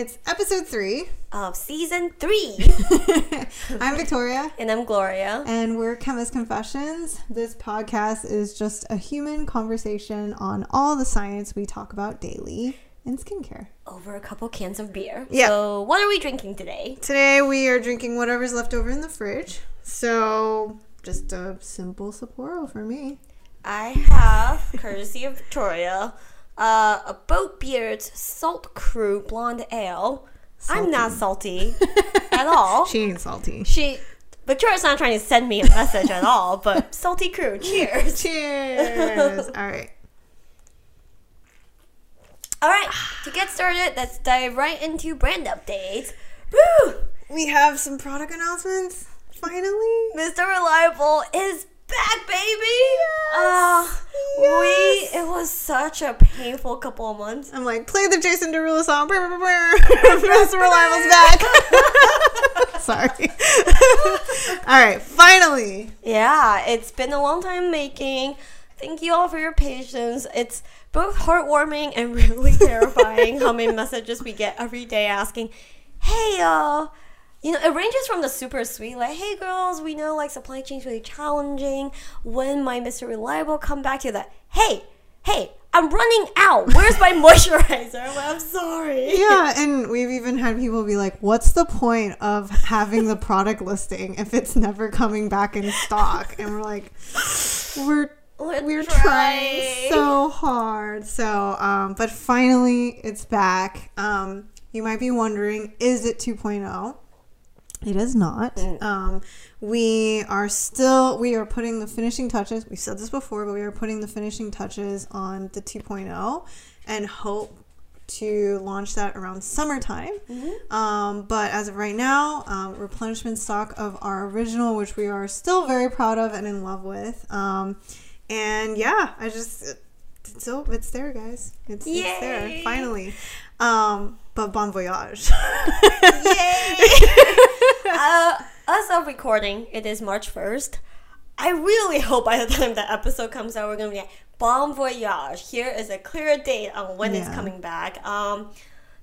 It's episode three. Of season three. I'm Victoria. and I'm Gloria. And we're Chemist Confessions. This podcast is just a human conversation on all the science we talk about daily in skincare. Over a couple cans of beer. Yeah. So, what are we drinking today? Today we are drinking whatever's left over in the fridge. So, just a simple Sapporo for me. I have, courtesy of Victoria, uh, a Boat beard Salt Crew Blonde Ale. I'm not salty at all. She ain't salty. She, Victoria's not trying to send me a message at all, but Salty Crew, cheers. Cheers. all right. All right, to get started, let's dive right into brand updates. Woo! We have some product announcements. Finally. Mr. Reliable is back, baby. Yes. Uh, Yes. We it was such a painful couple of months. I'm like, play the Jason Derulo song. Brr, brr, brr. Reliable's back. Sorry. all right, finally. Yeah, it's been a long time making. Thank you all for your patience. It's both heartwarming and really terrifying how many messages we get every day asking, "Hey, uh, you know, it ranges from the super sweet, like, hey girls, we know like supply chain's really challenging. When might Mr. Reliable come back to you, that? Hey, hey, I'm running out. Where's my moisturizer? I'm, like, I'm sorry. Yeah, and we've even had people be like, what's the point of having the product listing if it's never coming back in stock? And we're like, we're We're we're trying. trying so hard. So, um, but finally it's back. Um, you might be wondering, is it 2.0? It is not. Um, we are still we are putting the finishing touches. We've said this before, but we are putting the finishing touches on the 2.0 and hope to launch that around summertime. Um, but as of right now, um, replenishment stock of our original, which we are still very proud of and in love with. Um, and yeah, I just it's so it's there, guys. It's, it's there finally. Um, but bon voyage. Yay! uh, as of recording, it is March 1st. I really hope by the time the episode comes out, we're going to be like, Bon Voyage. Here is a clear date on when it's coming back. Um,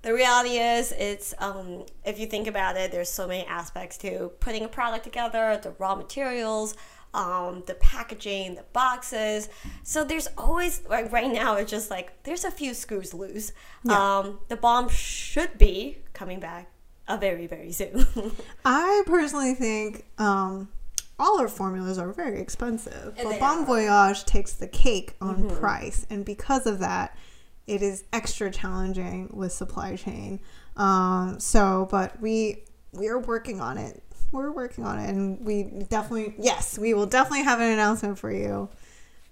the reality is, it's um, if you think about it, there's so many aspects to putting a product together, the raw materials, um, the packaging, the boxes. So there's always like right now, it's just like there's a few screws loose. Um, the balm should be coming back uh, very very soon. I personally think um, all our formulas are very expensive, And but Bon are. Voyage takes the cake on price, and because of that, it is extra challenging with supply chain. Um, so, but we we are working on it. We're working on it, and we definitely yes, we will definitely have an announcement for you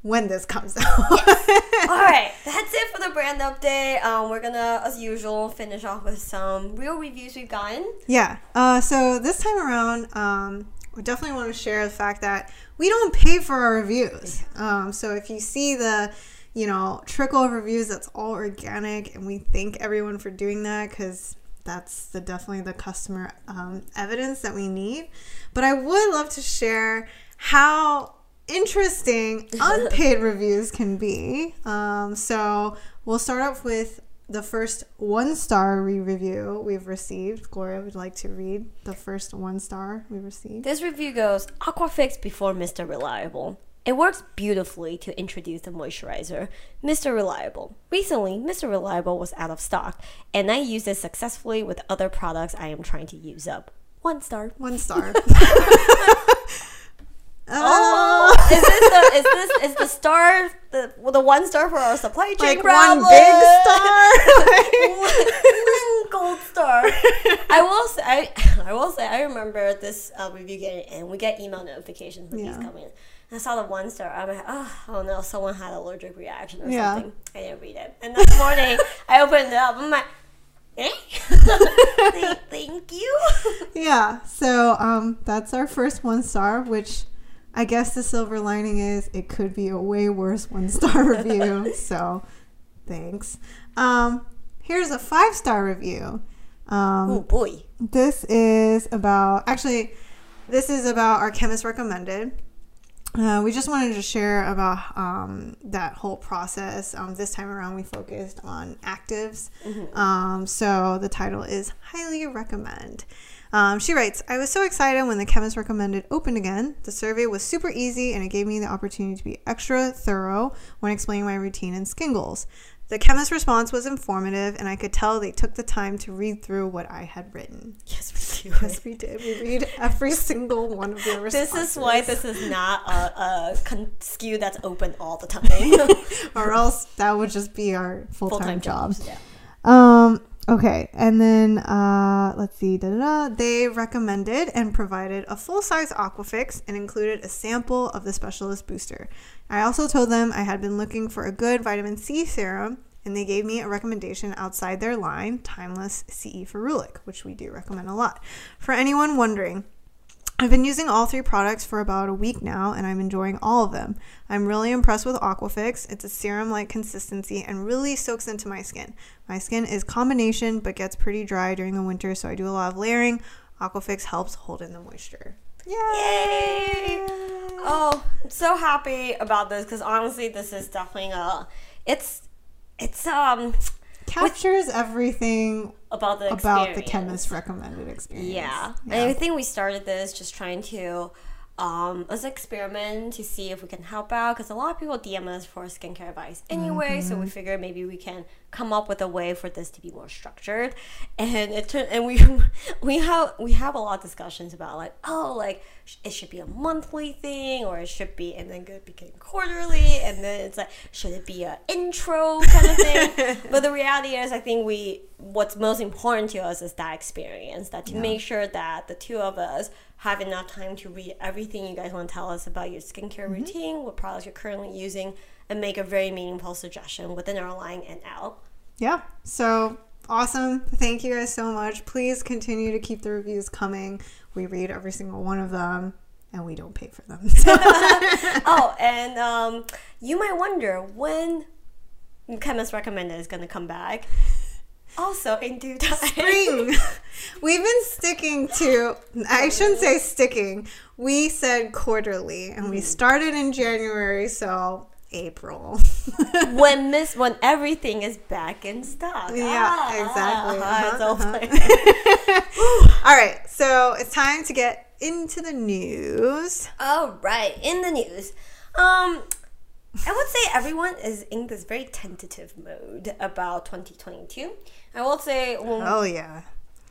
when this comes out. All right, that's it for the brand update. Um, we're gonna, as usual, finish off with some real reviews we've gotten. Yeah. Uh, so this time around, um, we definitely want to share the fact that we don't pay for our reviews. Um, so if you see the, you know, trickle of reviews, that's all organic, and we thank everyone for doing that because that's the definitely the customer um, evidence that we need. But I would love to share how interesting unpaid reviews can be. Um, so we'll start off with the first one star re review we've received. Gloria would like to read the first one star we received. This review goes Aquafix before Mr. Reliable. It works beautifully to introduce the moisturizer. Mr. Reliable. Recently, Mr. Reliable was out of stock, and I used it successfully with other products I am trying to use up. One star. One star. Oh, is this the is this is the star the well, the one star for our supply chain like problem? one big star. gold star. I will say, I, I will say, I remember this uh, review getting, and we get email notifications when Yeah. these come in. I saw the one star. I'm like, oh, oh no, someone had an allergic reaction or Yeah. something. I didn't read it. And this morning, I opened it up. I'm like, eh? thank, thank you. yeah. So um, that's our first one star, which I guess the silver lining is it could be a way worse one star review. so thanks. Um, here's a five star review. Um, oh boy. This is about actually, this is about our chemist recommended. Uh, we just wanted to share about um, that whole process. Um, this time around, we focused on actives. Um, so the title is Highly Recommend. Um, she writes, I was so excited when the chemist recommended open again. The survey was super easy and it gave me the opportunity to be extra thorough when explaining my routine and skin goals. The chemist's response was informative and I could tell they took the time to read through what I had written. Yes, we do. Yes, we did. We read every single one of their responses. This is why this is not a, a that's open all the time. or else that would just be our full-time, Full-time jobs. jobs. Yeah. Um. Okay, and then uh, let's see. Da, da, da. They recommended and provided a full-size Aquafix and included a sample of the Specialist Booster. I also told them I had been looking for a good vitamin C serum, and they gave me a recommendation outside their line, Timeless CE Ferulic, which we do recommend a lot. For anyone wondering, I've been using all three products for about a week now and I'm enjoying all of them. I'm really impressed with Aquafix. It's a serum like consistency and really soaks into my skin. My skin is combination but gets pretty dry during the winter, so I do a lot of layering. Aquafix helps hold in the moisture. Yay! Oh, I'm so happy about this because honestly, this is definitely a. It's it's um Captures everything about the about the chemist recommended experience. Yeah. And I think we started this just trying to, um, as an experiment to see if we can help out because a lot of people DM us for skincare advice anyway. So Mm-hmm. we figured maybe we can come up with a way for this to be more structured. And it turned, and we we have we have a lot of discussions about like oh like sh- it should be a monthly thing or it should be and then it became quarterly and then it's like should it be a intro kind of thing. but the reality is, I think we what's most important to us is that experience. That to make sure that the two of us have enough time to read everything you guys want to tell us about your skincare routine, what products you're currently using, and make a very meaningful suggestion within our line and out. Yeah. So awesome. Thank you guys so much. Please continue to keep the reviews coming. We read every single one of them and we don't pay for them. oh, and um, you might wonder when Chemist Recommended is going to come back. Also, in due time. Spring. We've been sticking to, I shouldn't say sticking. We said quarterly and we started in January, so April. when Miss when everything is back in stock. Yeah, Ah, exactly. ah, Uh-huh, all uh-huh. All right. So it's time to get into the news. All right, in the news, um, I would say everyone is in this very tentative mode about 2022. I will say, when, Oh, yeah.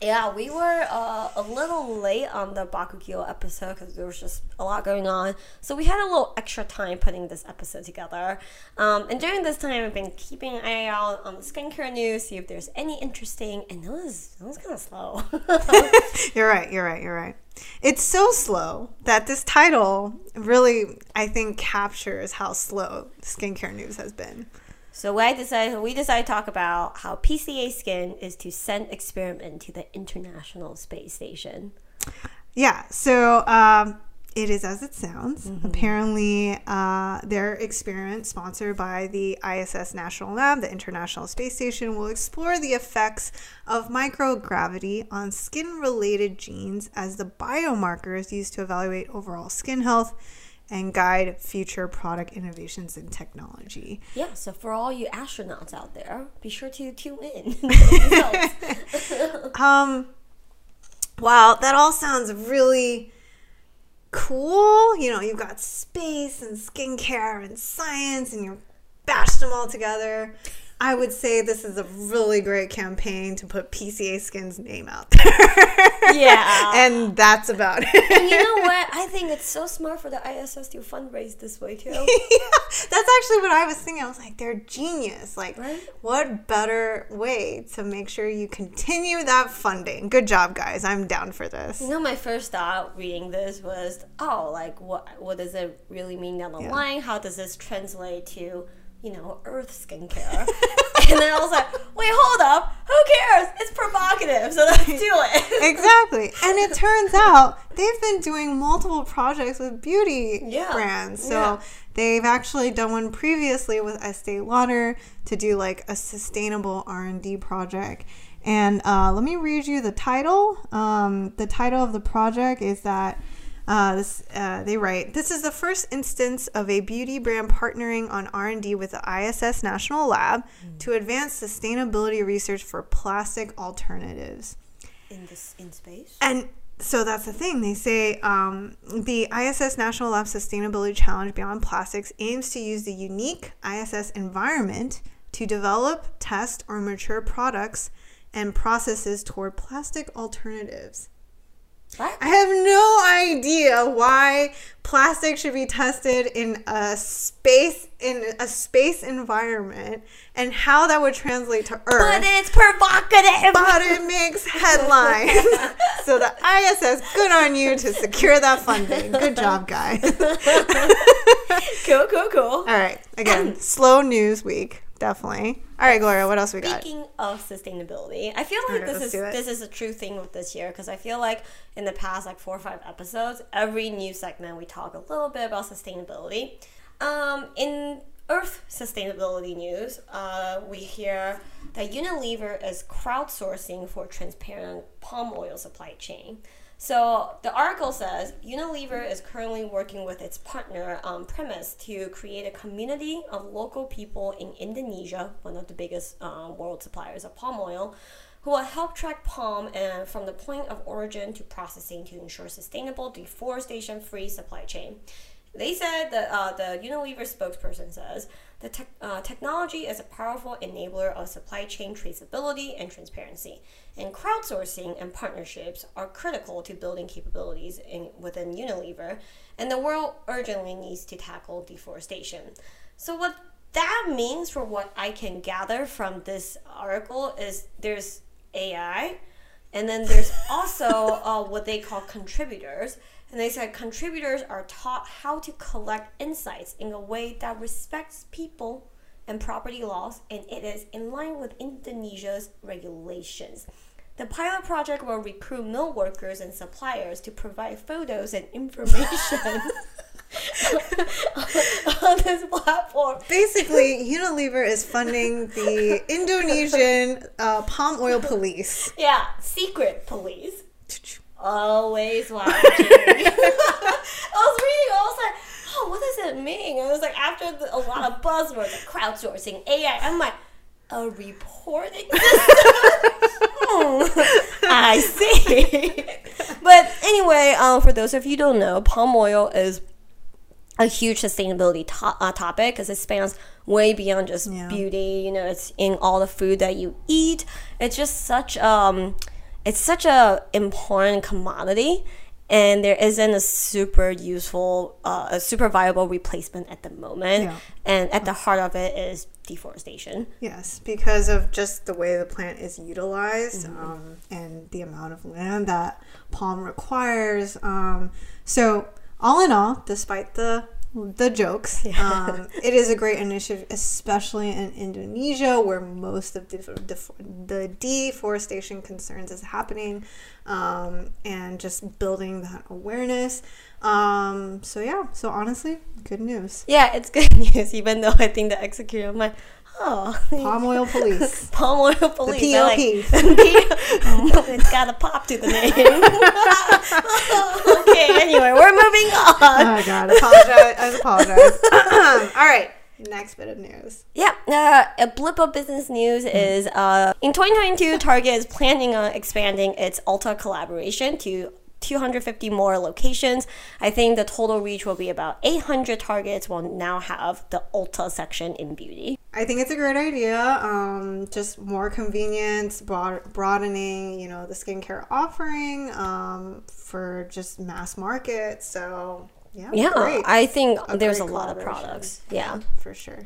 yeah, we were uh, a little late on the Bakuchiol episode because there was just a lot going on. So we had a little extra time putting this episode together. Um, and during this time, I've been keeping an eye out on the skincare news, see if there's any interesting. And it was, it was kind of slow. You're right. You're right. You're right. It's so slow that this title really, I think, captures how slow skincare news has been. So we decided, we decided to talk about how PCA Skin is to send experiment to the International Space Station. Yeah. So um, it is as it sounds. Apparently, uh, their experiment, sponsored by the ISS National Lab, the International Space Station, will explore the effects of microgravity on skin related genes as the biomarkers used to evaluate overall skin health and guide future product innovations in technology. Yeah, so for all you astronauts out there, be sure to tune in. Um, wow, that all sounds really cool. You know, you've got space and skincare and science, and you're bashed them all together. I would say this is a really great campaign to put PCA Skin's name out there. Yeah. and that's about it. and you know what? I think it's so smart for the ISS to fundraise this way too. yeah, that's actually what I was thinking. I was like, they're genius. Like, Right? what better way to make sure you continue that funding? Good job, guys. I'm down for this. You know, my first thought reading this was, oh, like what? What does it really mean down the Yeah. line? How does this translate to, you know, Earth skincare? and then I was like, wait, hold up, who cares? It's provocative, so let's do it. exactly. And it turns out they've been doing multiple projects with beauty Yeah. brands. So Yeah. they've actually done one previously with Estee Lauder to do like a sustainable R&D project. And uh, let me read you the title. Um, the title of the project is that Uh, this, uh, they write, this is the first instance of a beauty brand partnering on R&D with the ISS National Lab to advance sustainability research for plastic alternatives. In this in space. And so that's the thing. They say um, the ISS National Lab Sustainability Challenge Beyond Plastics aims to use the unique ISS environment to develop, test, or mature products and processes toward plastic alternatives. What? I have no idea why plastic should be tested in a space in a space environment and how that would translate to Earth But it's provocative. but it makes headlines. so the ISS, good on you to secure that funding. Good job, guys. cool, cool, cool. All right, again, slow news week, definitely. All right, Gloria, what else we got? Speaking of sustainability, I feel like Alright, this is this is a true thing with this year because I feel like in the past like four or five episodes, every new segment we talk a little bit about sustainability. Um, in Earth sustainability news, uh, we hear that Unilever is crowdsourcing for transparent palm oil supply chain. So the article says Unilever is currently working with its partner um, Premise to create a community of local people in Indonesia, one of the biggest um, world suppliers of palm oil, who will help track palm and from the point of origin to processing to ensure sustainable, deforestation-free supply chain. They said that uh, the Unilever spokesperson says the tech uh, technology is a powerful enabler of supply chain traceability and transparency, and crowdsourcing and partnerships are critical to building capabilities in, within Unilever, and the world urgently needs to tackle deforestation. So, what that means, for what I can gather from this article, is there's AI, and then there's also uh, what they call contributors. And they said contributors are taught how to collect insights in a way that respects people and property laws, and it is in line with Indonesia's regulations. The pilot project will recruit mill workers and suppliers to provide photos and information on this platform. Basically, Unilever is funding the Indonesian uh, palm oil police. Yeah, secret police. Always watching. I was reading, I was like, oh, what does it mean? And it was like after the, a lot of buzzwords like crowdsourcing, AI, I'm like, a reporting system? Hmm, I see. but anyway, um, for those of you who don't know, palm oil is a huge sustainability to- uh, topic because it spans way beyond just Yeah. beauty. You know, it's in all the food that you eat. It's just such um, it's such a important commodity, and there isn't a super useful, uh, a super viable replacement at the moment. Yeah. And at the heart of it is deforestation. Yes, because of just the way the plant is utilized um, and the amount of land that palm requires. Um, so, all in all, despite the the jokes, um, it is a great initiative, especially in Indonesia, where most of the, def- the deforestation concerns is happening, um, and just building that awareness. Um, so yeah, so honestly, good news. Yeah, it's good news, even though I think the executor, I'm like, oh, Palm oil police. palm oil police. The I like- POP. it's got a pop to the name. okay, anyway, we're moving on. Oh my god, apologize. I apologize. All right, next bit of news. Yeah, uh, a blip of business news is uh, in 2022, Target is planning on expanding its Ulta collaboration to 250 more locations. I think the total reach will be about 800 Targets will now have the Ulta section in beauty. I think it's a great idea. Um, just more convenience, broad, broadening, you know, the skincare offering um, for just mass market. So yeah, Yeah, great. I think A there's a lot of products. Yeah, for sure.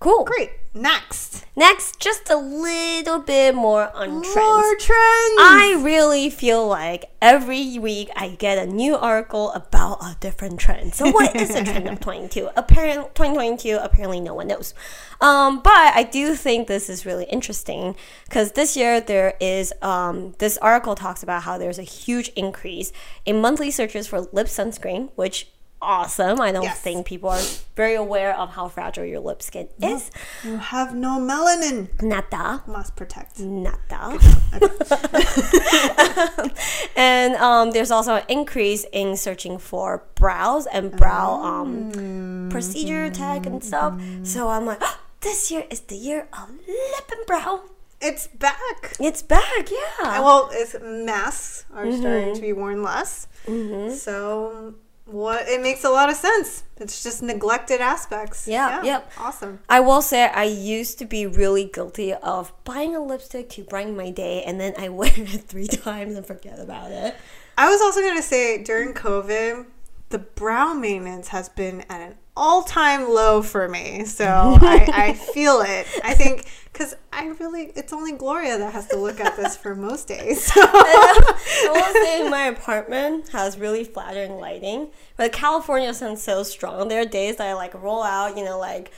Cool. Great. Next, Next, just a little bit more on trends. more trends. I really feel like every week I get a new article about a different trend. So what is the trend of 22? Apparently 2022 apparently no one knows. Um, but I do think this is really interesting because this year there is um, this article talks about how there's a huge increase in monthly searches for lip sunscreen, which awesome. I don't Yes. think people are very aware of how fragile your lip skin is. You have no melanin. Nada. Must protect. Nada. and um, there's also an increase in searching for brows and brow um, procedure tech and stuff. So I'm like, this year is the year of lip and brow. It's back. It's back, yeah. Well, it's masks are Mm-hmm. starting to be worn less. So what it makes a lot of sense. It's just neglected aspects. Yeah, yep. Awesome. I will say I used to be really guilty of buying a lipstick to brighten my day and then I wear it three times and forget about it. I was also gonna say during COVID, the brow maintenance has been at an all-time low for me. So I, I feel it. I think because I really, it's only Gloria that has to look at this for most days. I will say my apartment has really flattering lighting, but California sounds so strong. There are days that I like roll out, you know, like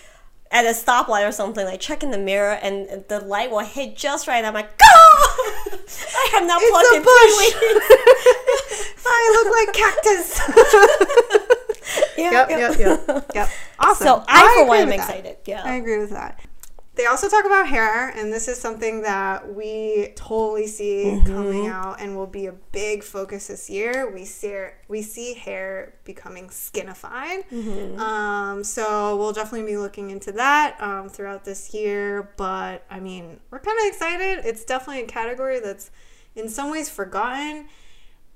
at a stoplight or something, like check in the mirror and the light will hit just right. I'm like, go! I have not plugged a in bush. I look like cactus. Yeah, yep, yeah. yep, yep, yep. Awesome. So I, for one, am excited. Yeah. I agree with that. They also talk about hair, and this is something that we totally see Mm-hmm. coming out and will be a big focus this year. We see we see hair becoming skinified, Mm-hmm. um, so we'll definitely be looking into that um, throughout this year. But I mean, we're kind of excited. It's definitely a category that's in some ways forgotten,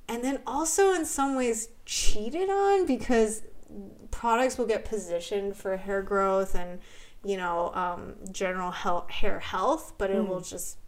and then also in some ways cheated on because products will get positioned for hair growth and you know um, general health, hair health but it will just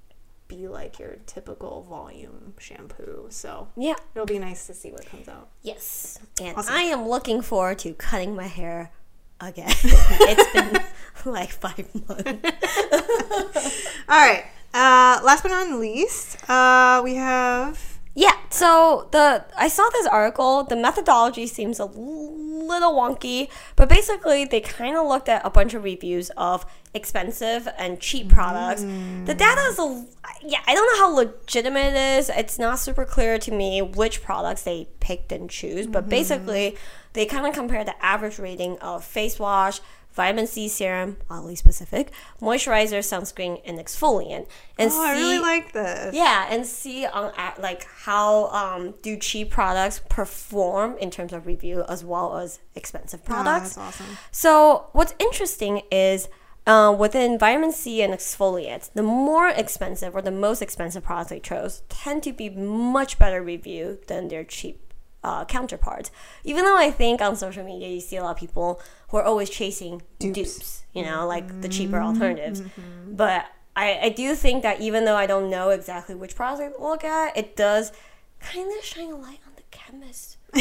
be like your typical volume shampoo so yeah. it'll be nice to see what comes out Yes. And Awesome. I am looking forward to cutting my hair again. it's been like five months. all right uh, last but not least uh, we have Yeah, so the I saw this article. The methodology seems a little wonky, but basically they kind of looked at a bunch of reviews of expensive and cheap products. The mm. data is a yeah, I don't know how legitimate it is. It's not super clear to me which products they picked and choose, but mm-hmm. basically they kind of compare the average rating of face wash, vitamin C serum, oddly specific, moisturizer, sunscreen, and exfoliant, and oh i see really like this yeah, and see on at like how um, do cheap products perform in terms of review as well as expensive Oh, products. that's awesome So what's interesting is uh, within vitamin C and exfoliants, the more expensive or the most expensive products they chose tend to be much better reviewed than their cheap uh, counterparts. Even though I think on social media you see a lot of people who are always chasing dupes, you know, like the cheaper mm-hmm. alternatives. Mm-hmm. But I, I do think that even though I don't know exactly which products I look at, it does kind of shine a light on the chemist.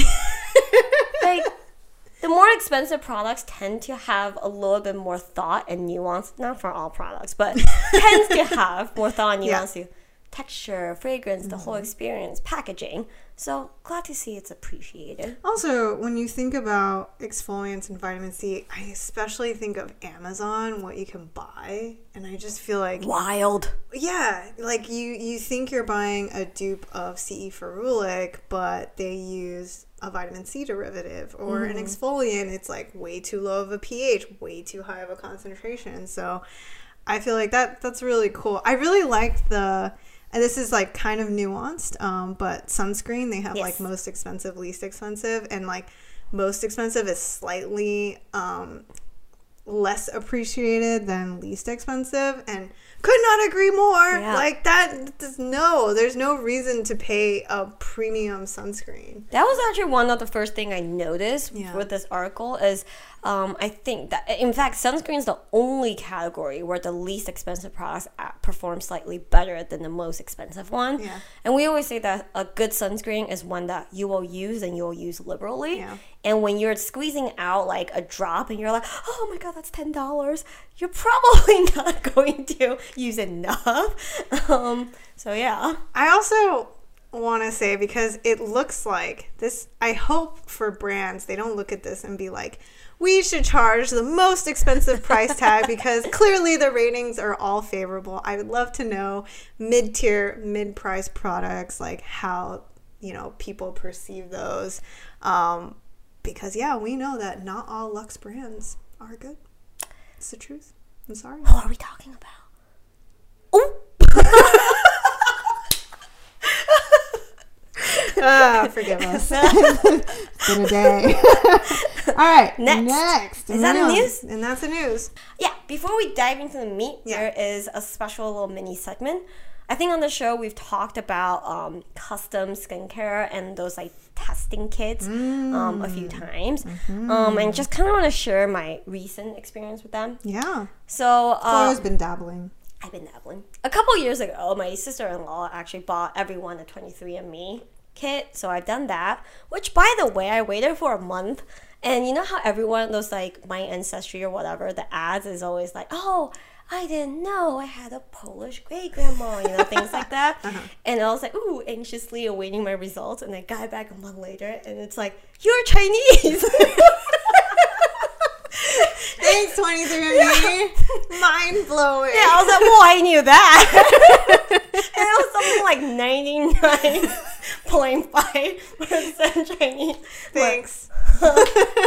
like the more expensive products tend to have a little bit more thought and nuance not for all products but tends to have more thought and Yeah. nuance to texture fragrance the whole mm-hmm. experience packaging so glad to see it's appreciated Also, when you think about exfoliants and vitamin C, I especially think of Amazon, what you can buy, and I just feel like wild yeah, like you you think you're buying a dupe of CE ferulic, but they use a vitamin C derivative or an mm-hmm. exfoliant. It's like way too low of a pH, way too high of a concentration. So I feel like that that's really cool. I really like the and this is like kind of nuanced, um, but sunscreen they have like most expensive, least expensive, and like most expensive is slightly um, less appreciated than least expensive and could not agree more Yeah. like that there's no there's no reason to pay a premium sunscreen That was actually one of the first thing I noticed Yeah. with this article is um, I think that in fact sunscreen is the only category where the least expensive products uh, perform slightly better than the most expensive one. Yeah. And we always say that a good sunscreen is one that you will use and you will use liberally. Yeah. And when you're squeezing out like a drop and you're like, oh my god, that's ten dollars, you're probably not going to use enough. Um, so yeah. i also want to say because it looks like this i hope for brands they don't look at this and be like we should charge the most expensive price tag because clearly the ratings are all favorable i would love to know mid-tier mid-price products like how you know people perceive those um, because yeah, we know that not all Lux brands are good. It's the truth. I'm sorry. Who are we talking about? Oh, ah, forgive us. it's been a day. All right, Next. Next, Is that the news? And that's the news. Yeah, before we dive into the meat, Yeah. there is a special little mini segment. I think on the show we've talked about um, custom skincare and those like testing kits um, a few times, um, and just kind of want to share my recent experience with them. Yeah, So, uh, Chloe's been dabbling. I've been dabbling. A couple years ago, my sister in law actually bought everyone a 23andMe kit. So I've done that. Which, by the way, I waited for a month. And you know how everyone, those like my ancestry or whatever, the ads is always like, oh, I didn't know I had a Polish great grandma, you know, things like that. Uh-huh. And I was like, ooh, anxiously awaiting my results. And I got back a month later, and it's like, you're Chinese. Thanks, 23andMe. Mind blowing. Yeah, I was like, well, I knew that. and it was something like 99.5% Chinese. Thanks.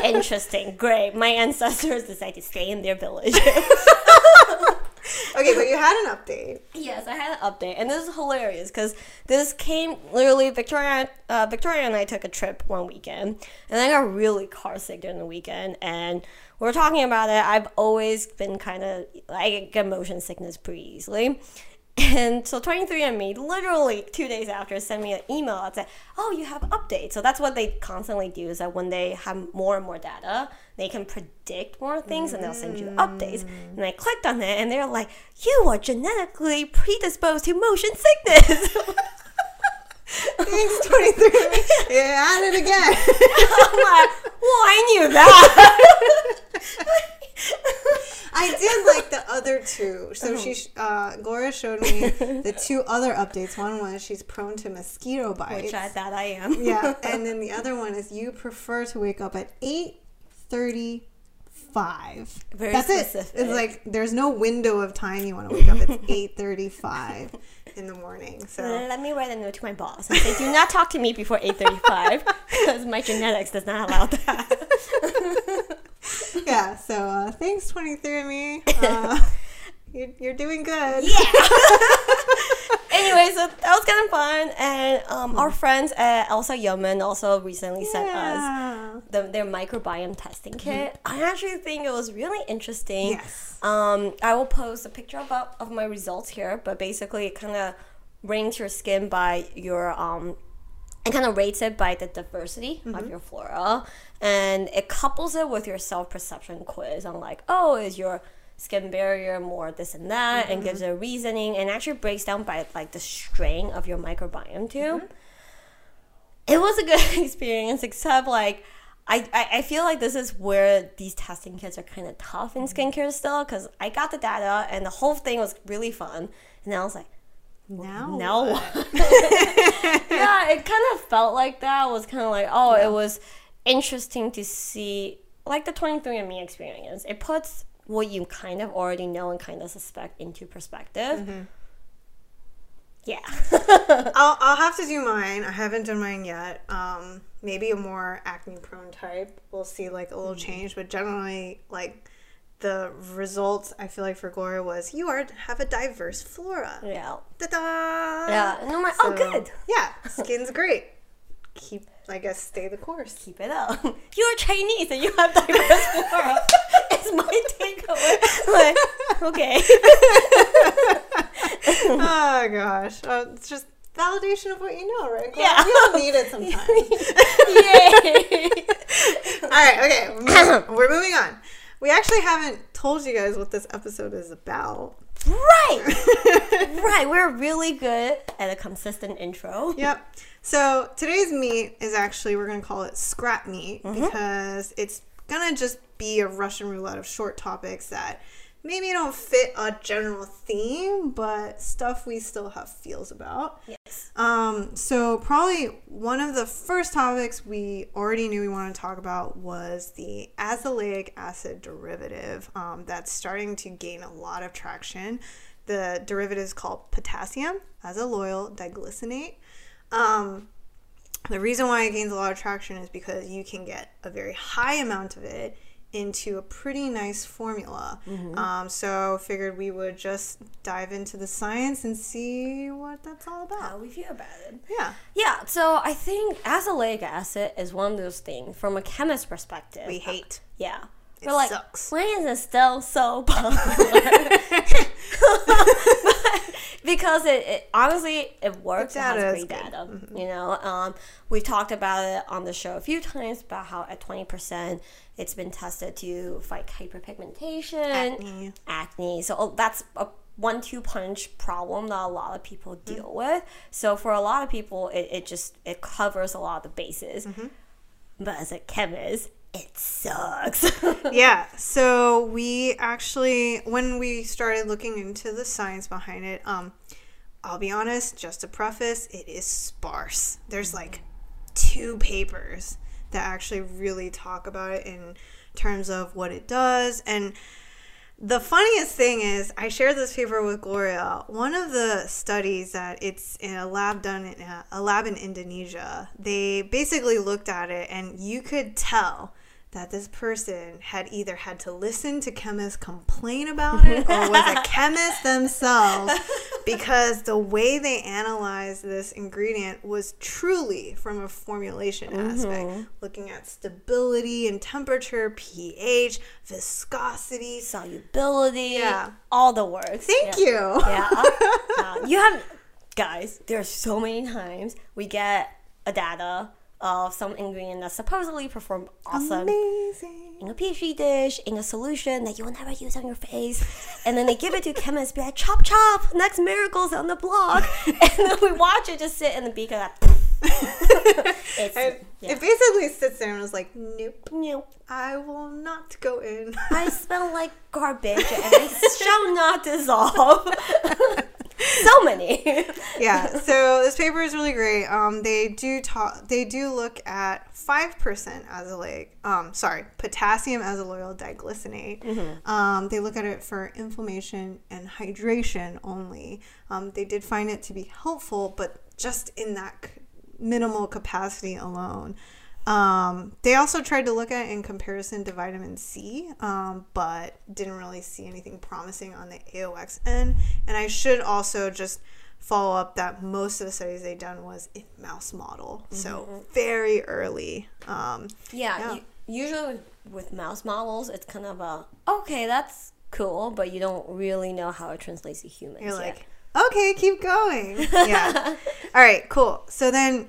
Interesting. Great. My ancestors decided to stay in their village. Okay, but you had an update. yes, I had an update. And this is hilarious because this came literally, Victoria, uh, Victoria and I took a trip one weekend. And I got really car sick during the weekend. And we are talking about it. I've always been kind of, I get motion sickness pretty easily. And so 23andMe, literally two days after, sent me an email that said, "Oh, you have updates." So that's what they constantly do is that when they have more and more data, they can predict more things and they'll send you updates. Mm. And I clicked on it, and they're like, "You are genetically predisposed to motion sickness." Thanks, 23andMe. You had it again. I'm like, "Well, I knew that." I did like the other two. So she, sh- uh, Gloria showed me the two other updates. One was she's prone to mosquito bites. Which I thought I am. yeah, and then the other one is you prefer to wake up at eight thirty-five. Very That's specific. it. It's like there's no window of time you want to wake up. It's eight thirty-five in the morning. So Let me write a note to my boss and say, "Do not talk to me before 8:35 because my genetics does not allow that." yeah. So uh, thanks, 23andMe Uh, you're, you're doing good. Anyway, so that was kind of fun, and um, our friends at Elsa Yeoman also recently sent us the, their microbiome testing kit. I actually think it was really interesting. Yes. Um, I will post a picture of, of my results here, but basically it kind of ranks your skin by your um, it kind of rates it by the diversity of your flora, and it couples it with your self perception quiz on like, oh, is your skin barrier more this and that, and gives mm-hmm. a reasoning, and actually breaks down by like the strain of your microbiome too. Mm-hmm. It was a good experience, except like. I, I, I feel like this is where these testing kits are kind of tough in mm-hmm. skincare still because I got the data and the whole thing was really fun. And then I was like, Now. no. yeah, it kind of felt like that. It was kind of like, oh, it was interesting to see, like the 23andMe experience. It puts what you kind of already know and kind of suspect into perspective. Yeah. I'll, I'll have to do mine. I haven't done mine yet. Um, maybe a more acne prone type. We'll see like a little change, but generally, like the results I feel like for Gloria was you are have a diverse flora. yeah. Da da. Yeah. And I'm like, oh, good. Yeah, skin's great. Keep, I guess, stay the course. Keep it up. You're Chinese and you have diverse flora. my takeaway. Like, okay. oh gosh, uh, it's just validation of what you know, right? Yeah. we all need it sometimes. Yay. All right, okay, we're we're moving on. We actually haven't told you guys what this episode is about. Right. right. We're really good at a consistent intro. Yep. So today's meat is actually we're gonna call it scrap meat because it's gonna just be a Russian roulette of short topics that maybe don't fit a general theme, but stuff we still have feels about. Yes. Um, so probably one of the first topics we already knew we wanted to talk about was the azelaic acid derivative um, that's starting to gain a lot of traction. The derivative is called potassium azelloyl diglycinate. Um, the reason why it gains a lot of traction is because you can get a very high amount of it into a pretty nice formula. Um, so figured we would just dive into the science and see what that's all about. How we feel about it. Yeah, Yeah, so I think azelaic acid is one of those things from a chemist perspective. we hate. Yeah. It We're like, sucks. why is it still so popular? because it, it honestly it works. The It has data great good. Mm-hmm. You know, um, we've talked about it on the show a few times about how at twenty percent it's been tested to fight hyperpigmentation, Acne. acne. So oh, that's a one-two punch problem that a lot of people Mm-hmm. deal with. So for a lot of people, it, it just it covers a lot of the bases. Mm-hmm. But as a chemist, it sucks. yeah so we actually when we started looking into the science behind it um i'll be honest just to preface it is sparse there's like two papers that actually really talk about it in terms of what it does and the funniest thing is i shared this paper with gloria one of the studies that it's in a lab done in a, a lab in indonesia they basically looked at it and you could tell that this person had either had to listen to chemists complain about it or was a chemist themselves because the way they analyzed this ingredient was truly from a formulation aspect, mm-hmm. looking at stability and temperature, pH, viscosity. Solubility, Yeah. all the works. Thank yeah. you. Yeah. Yeah. Uh, you have, guys, there's so many times we get a data of some ingredient that supposedly performed awesome Amazing. in a petri dish, in a solution that you will never use on your face. And then they give it to chemists, be like, chop, chop, next miracle's on the block. and then we watch it just sit in the beaker like, yeah. It basically sits there and was like, nope, Nope. I will not go in. I smell like garbage and I shall not dissolve. so many. yeah so this paper is really great. Um they do talk they do look at 5% azelaic um sorry potassium azelloyl diglycinate. Um they look at it for inflammation and hydration only. Um they did find it to be helpful but just in that c- minimal capacity alone um, they also tried to look at in comparison to vitamin C, um, but didn't really see anything promising on the AOX end. And I should also just follow up that most of the studies they done was in mouse model, so very early. Um, Yeah, Yeah. usually with, mouse models, it's kind of a okay, that's cool, but you don't really know how it translates to humans. You're yet. like, okay, keep going. Yeah. All right, cool. So then,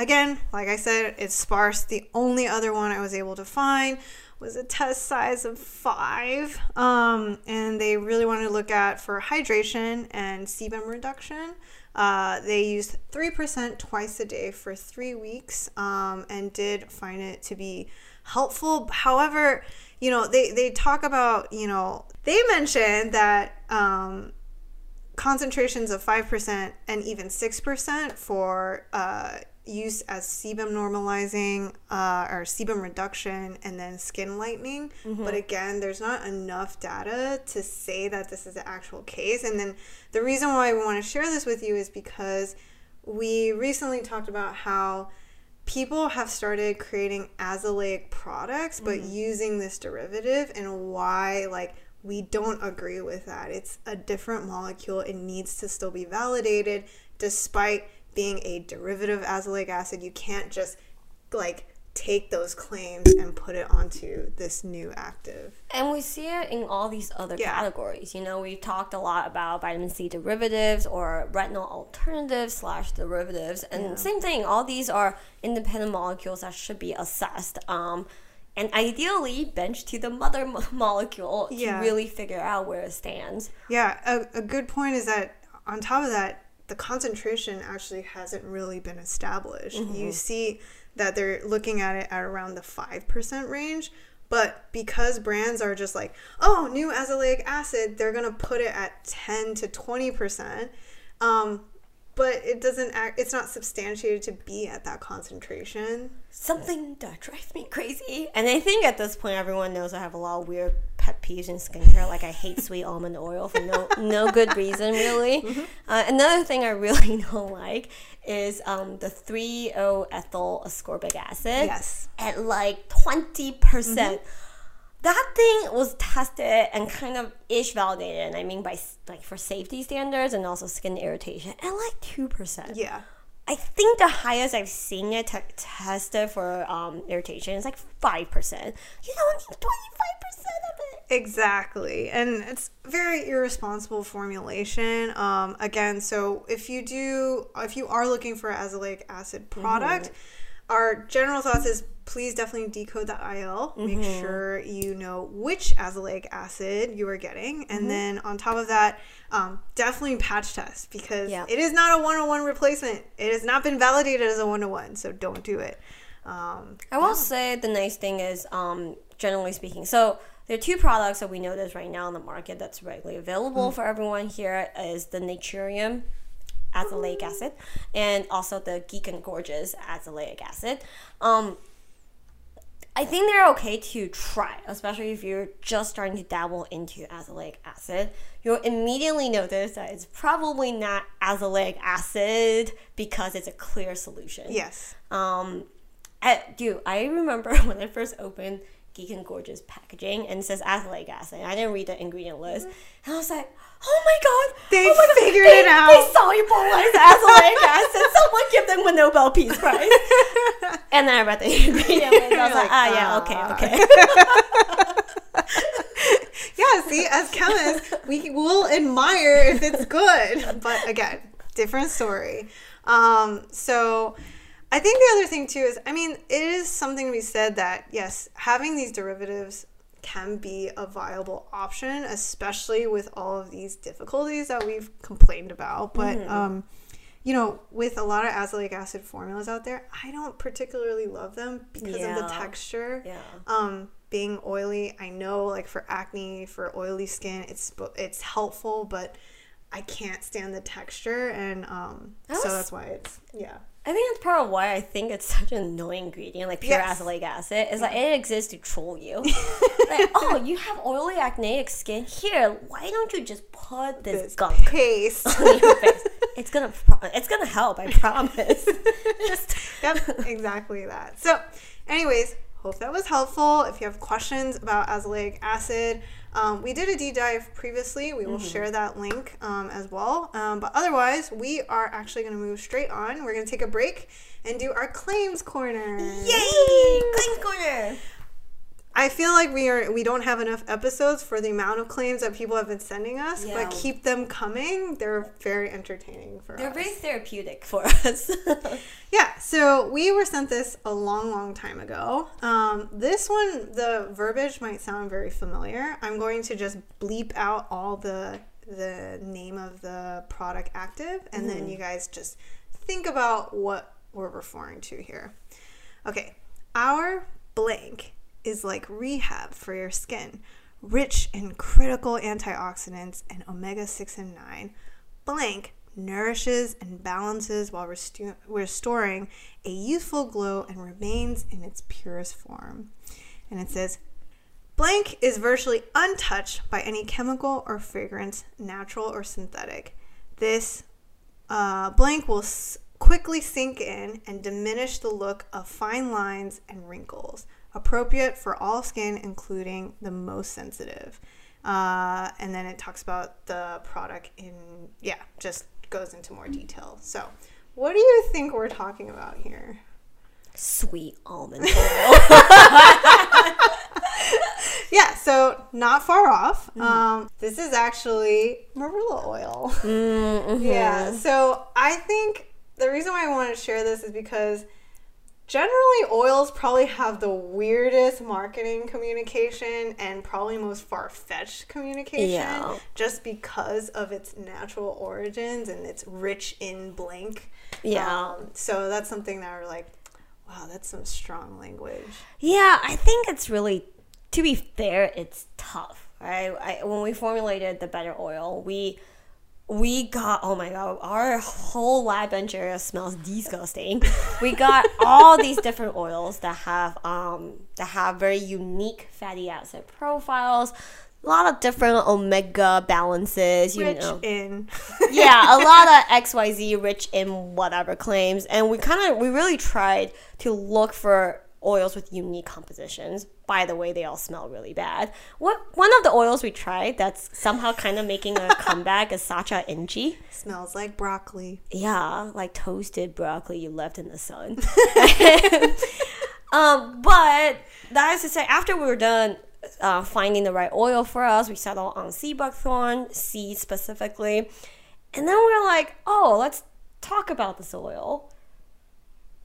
again, like I said, it's sparse. The only other one I was able to find was a test size of five. Um, and they really wanted to look at for hydration and sebum reduction. Uh, they used 3% twice a day for three weeks um, and did find it to be helpful. However, you know, they, they talk about, you know, they mentioned that um, concentrations of 5% and even 6% for uh, use as sebum normalizing uh, or sebum reduction and then skin lightening. But again, there's not enough data to say that this is the actual case. And then the reason why we want to share this with you is because we recently talked about how people have started creating azelaic products but using this derivative and why like we don't agree with that it's a different molecule it needs to still be validated despite being a derivative azelaic acid you can't just like take those claims and put it onto this new active And we see it in all these other Yeah. categories. You know, we've talked a lot about vitamin C derivatives or retinol alternatives slash derivatives, and same thing. All these are independent molecules that should be assessed. Um, and ideally, bench to the mother mo- molecule Yeah. to really figure out where it stands. Yeah, a, a good point is that on top of that, the concentration actually hasn't really been established. You see that they're looking at it at around the 5% range, but because brands are just like, oh, new azelaic acid, they're going to put it at 10 to 20%. Um, but it doesn't act, it's not substantiated to be at that concentration. Something that drives me crazy. And I think at this point, everyone knows I have a lot of weird pet peeves in skincare. Like I hate sweet almond oil for no no good reason, really. Mm-hmm. Uh, another thing I really don't like is um, the 3-O ethyl ascorbic acid. Yes. At like 20%. percent Mm-hmm. That thing was tested and kind of ish validated, and I mean by like for safety standards and also skin irritation at like 2%. Yeah. I think the highest I've seen it te- tested for um, irritation is like 5%. You don't need 25% of it. Exactly. And it's very irresponsible formulation. Um, again, so if you do, if you are looking for azelaic acid product, our general thoughts is please definitely decode the IL. Make sure you know which azelaic acid you are getting. And then on top of that, um, definitely patch test because Yeah. it is not a one on one replacement. It has not been validated as a one to one. So don't do it. Um, I will say the nice thing is, um, generally speaking, so there are two products that we notice right now in the market that's readily available for everyone here is the Naturium azelaic acid and also the Geek and Gorgeous azelaic acid. Um, I think they're okay to try, especially if you're just starting to dabble into azelaic acid. You'll immediately notice that it's probably not azelaic acid because it's a clear solution. yes. Um, I, dude, I remember when I first opened Geek and Gorgeous packaging and it says azelaic acid. I didn't read the ingredient list, and I was like, "Oh my god, They oh my God, figured they- it out." They solubilize azelaic acid. Someone give them a Nobel Peace Prize." and then I read the ingredient list. I was like, like, "Ah, yeah, "Ah." okay, okay." Yeah, see, as chemists, we will admire if it's good. But again, different story. Um, so I think the other thing too is, I mean, it is something to be said that yes, having these derivatives can be a viable option, especially with all of these difficulties that we've complained about. But um, you know, with a lot of azelaic acid formulas out there, I don't particularly love them because of the texture yeah. um being oily i know like for acne for oily skin it's it's helpful but i can't stand the texture and um I so that's why it's yeah I think that's part of why I think it's such an annoying ingredient, like pure Yes. azelaic acid. Is like it exists to troll you. like, oh, you have oily acneic skin. Here, why don't you just put this, this gunk paste on your face? It's gonna, it's gonna help. I promise. just yep exactly that so anyways hope that was helpful. If you have questions about azelaic acid um, we did a deep dive previously. We will share that link um, as well. Um, but otherwise we are actually going to move straight on. We're going to take a break and do our claims corner. Yay, Claims corner. I feel like we are we don't have enough episodes for the amount of claims that people have been sending us, Yeah. but keep them coming. They're very entertaining for us. They're very therapeutic for us. Yeah, so we were sent this a long, long time ago. Um, this one, the verbiage might sound very familiar. I'm going to just bleep out all the the name of the product active, and then you guys just think about what we're referring to here. Okay, our blank is like rehab for your skin, rich in critical antioxidants and omega 6 and 9. Blank nourishes and balances while restu- restoring a youthful glow and remains in its purest form. And it says, Blank is virtually untouched by any chemical or fragrance, natural or synthetic. This uh, blank will s- quickly sink in and diminish the look of fine lines and wrinkles, appropriate for all skin, including the most sensitive. Uh, and then it talks about the product in, yeah, just goes into more detail. So, what do you think we're talking about here? Sweet almond oil. Yeah, so not far off. Um, this is actually marula oil. Mm-hmm. Yeah, so I think the reason why I want to share this is because generally oils probably have the weirdest marketing communication and probably most far fetched communication Yeah. just because of its natural origins and it's rich in blank. Yeah. Um, so that's something that we're like, wow, that's some strong language. Yeah, I think it's really, to be fair, it's tough. Right? I, when we formulated the better oil, we we got oh my god our whole lab bench area smells disgusting we got all these different oils that have um that have very unique fatty acid profiles a lot of different omega balances you Rich know in. yeah, a lot of XYZ rich in whatever claims. And we kind of, we really tried to look for oils with unique compositions. By the way, they all smell really bad. What One of the oils we tried that's somehow kind of making a comeback is Sacha Inchi. Smells like broccoli. Yeah, like toasted broccoli you left in the sun. um, but that is to say, after we were done uh, finding the right oil for us, we settled on sea buckthorn, sea specifically. And then we're like, oh, let's talk about this oil.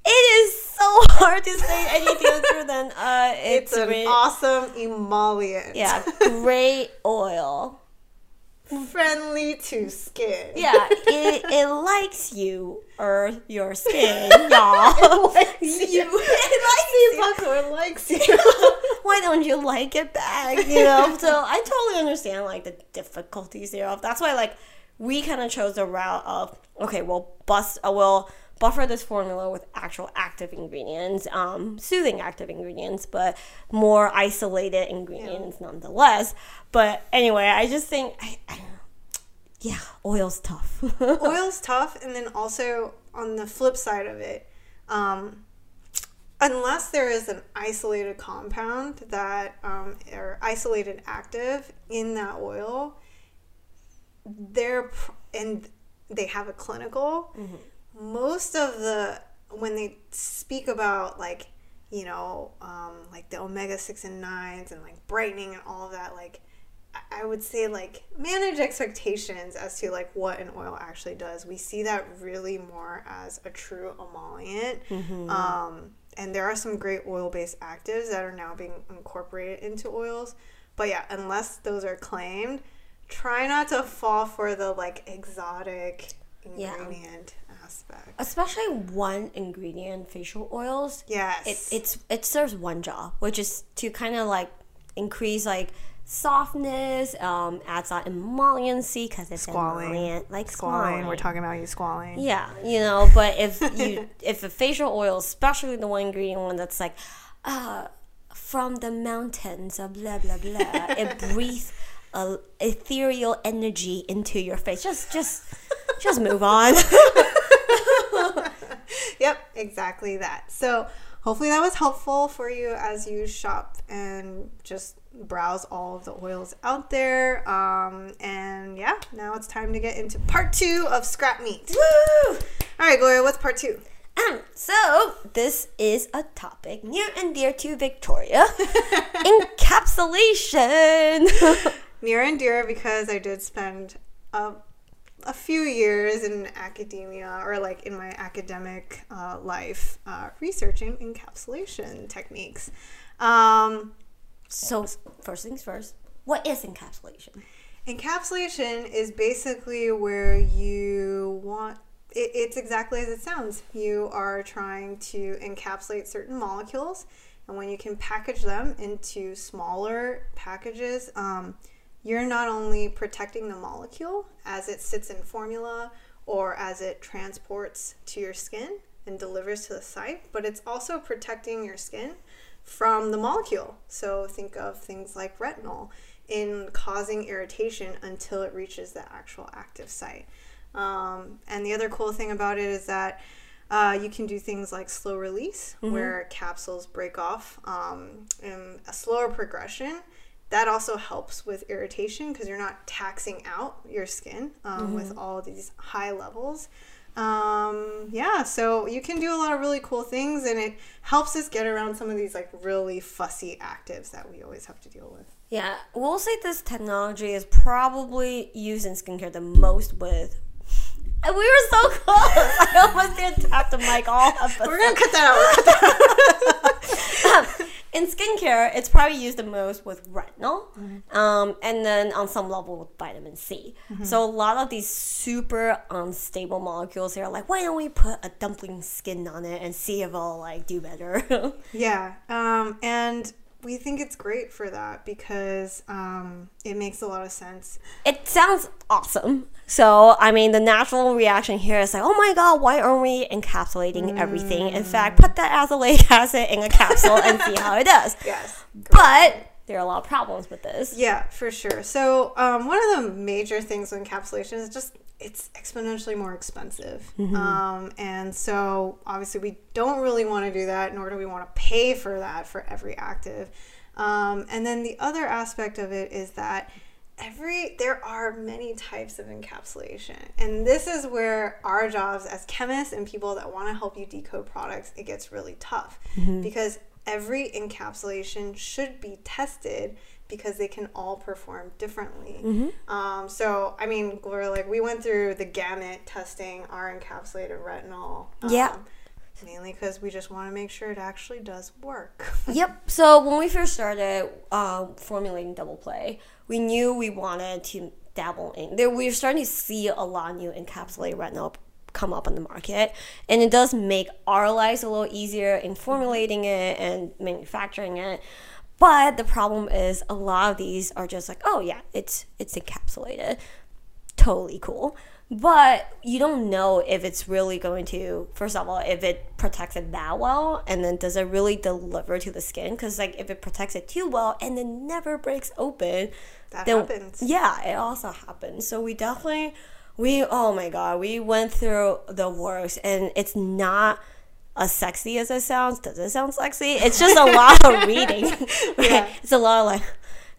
It is so hard to say anything other than uh, it's, It's an re- awesome emollient. yeah, great oil. Friendly to skin. Yeah, it, it likes you or your skin, y'all. likes you. you. It likes you. Likes you. Why don't you like it back? You know. so I totally understand like the difficulties thereof. That's why like we kind of chose the route of okay, we'll bust, uh, we'll buffer this formula with actual active ingredients, um, soothing active ingredients, but more isolated ingredients nonetheless. But anyway, I just think I, I. Yeah, oil's tough. Oil's tough, and then also on the flip side of it, um, unless there is an isolated compound that um, or isolated active in that oil, they're pr- and they have a clinical. Most of the when they speak about like you know um, like the omega six and nines and like brightening and all of that like I- would say like manage expectations as to like what an oil actually does. We see that really more as a true emollient. Um, and there are some great oil-based actives that are now being incorporated into oils. But yeah, unless those are claimed, try not to fall for the like exotic Yeah. Aspect. Especially one ingredient facial oils. Yes. it, it's it serves one job, which is to kind of like increase like softness, um, adds that emolliency because it's Squalane. emollient, like squalane. squalane. We're talking about you squalane. Yeah, you know, but if you if a facial oil, especially the one ingredient one that's like, uh, from the mountains of blah blah blah, it breathes a ethereal energy into your face. Just just just move on. Yep, exactly that. So hopefully that was helpful for you as you shop and just browse all of the oils out there. Um, and yeah, now it's time to get into part two of scrap meat. Woo! All right, Gloria, what's part two? Um, so this is a topic near and dear to Victoria. Encapsulation. Near and dear because I did spend a, a few years in academia or like in my academic uh, life uh, researching encapsulation techniques. Um, so first things first, what is encapsulation? Encapsulation is basically where you want it, it's exactly as it sounds. You are trying to encapsulate certain molecules, and when you can package them into smaller packages, um, you're not only protecting the molecule as it sits in formula or as it transports to your skin and delivers to the site, but it's also protecting your skin from the molecule. So think of things like retinol in causing irritation until it reaches the actual active site. Um, and the other cool thing about it is that uh, you can do things like slow release, where capsules break off um, in a slower progression. That also helps with irritation because you're not taxing out your skin um, with all these high levels. Um, yeah, so you can do a lot of really cool things, and it helps us get around some of these like really fussy actives that we always have to deal with. Yeah, we'll say this technology is probably used in skincare the most with. And we were so close. I almost didn't tap the mic all episode. We're gonna cut that out. We're gonna cut that out. in skincare, it's probably used the most with retinol, um, and then on some level with vitamin C. So a lot of these super unstable molecules, they're like, why don't we put a dumpling skin on it and see if it'll like do better? Yeah, um, and we think it's great for that because um, it makes a lot of sense. It sounds awesome. So, I mean, the natural reaction here is like, oh my god, why aren't we encapsulating everything? In fact, put that azelaic acid in a capsule and see how it does. Yes. But there are a lot of problems with this. Yeah, for sure. So um, one of the major things with encapsulation is just it's exponentially more expensive, um, and so obviously we don't really want to do that, nor do we want to pay for that for every active. Um, and then the other aspect of it is that every there are many types of encapsulation and this is where our jobs as chemists and people that want to help you decode products it gets really tough because every encapsulation should be tested because they can all perform differently um, so i mean gloria like we went through the gamut testing our encapsulated retinol um, Yeah. mainly because we just want to make sure it actually does work Yep. So when we first started uh, formulating double play, we knew we wanted to dabble in. There, we were starting to see a lot of new encapsulated retinol come up on the market, and it does make our lives a little easier in formulating it and manufacturing it. But the problem is, a lot of these are just like, oh yeah, it's it's encapsulated totally cool. But you don't know if it's really going to, first of all, if it protects it that well, and then does it really deliver to the skin? Because, like, if it protects it too well and then never breaks open, that then, happens Yeah, it also happens. So we definitely, we, oh my God, we went through the works, and it's not as sexy as it sounds. Does it sound sexy? It's just a lot of reading. Right? Yeah. It's a lot of like,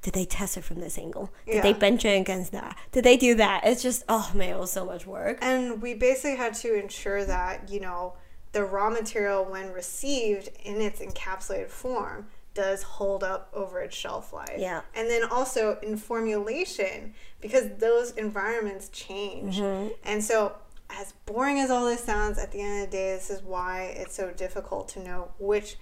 did they test it from this angle? Did they Yeah. bench it against that? Did they do that? It's just, oh man, it was so much work. And we basically had to ensure that, you know, the raw material, when received in its encapsulated form, does hold up over its shelf life. Yeah. And then also in formulation, because those environments change. Mm-hmm. And so, as boring as all this sounds, at the end of the day, this is why it's so difficult to know which.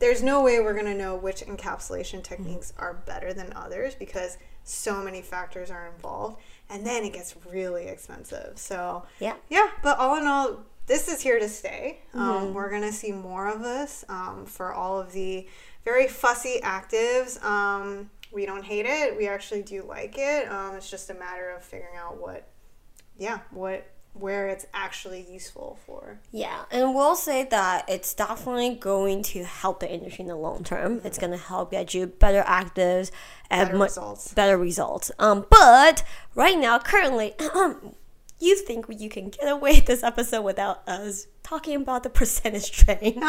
There's no way we're going to know which encapsulation techniques are better than others because so many factors are involved. And then it gets really expensive. So, Yeah. yeah, but all in all, this is here to stay. Um, we're going to see more of this um, for all of the very fussy actives. Um, we don't hate it. We actually do like it. Um, it's just a matter of figuring out what, yeah, what, where it's actually useful for. Yeah, and we'll say that it's definitely going to help the industry in the long term. It's going to help get you better actives and Better mu- results. better results. Um, but right now, currently, you think you can get away with this episode without us talking about the percentage train?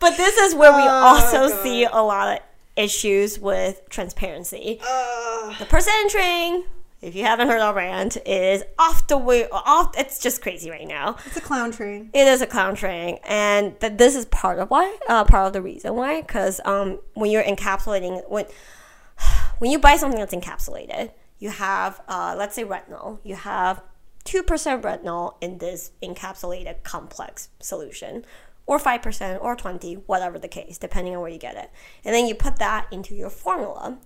But this is where we Oh, also see a lot of issues with transparency. Uh, The percentage train, if you haven't heard our rant, is off the way. Off, it's just crazy right now. it's a clown train. It is a clown train, and that this is part of why, uh, part of the reason why. Because um, when you're encapsulating, when when you buy something that's encapsulated, you have, uh, let's say, retinol. You have two percent retinol in this encapsulated complex solution, or five percent, or twenty, whatever the case, depending on where you get it. And then you put that into your formula.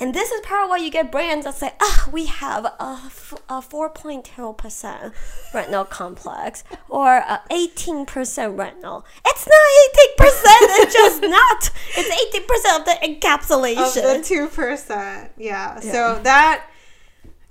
And this is part of why you get brands that say, ah, we have a, f- a 4.2% retinol complex or a 18% retinol. It's not 18%, it's just not. It's 18% of the encapsulation. Of the encapsulation. two percent, yeah. So that,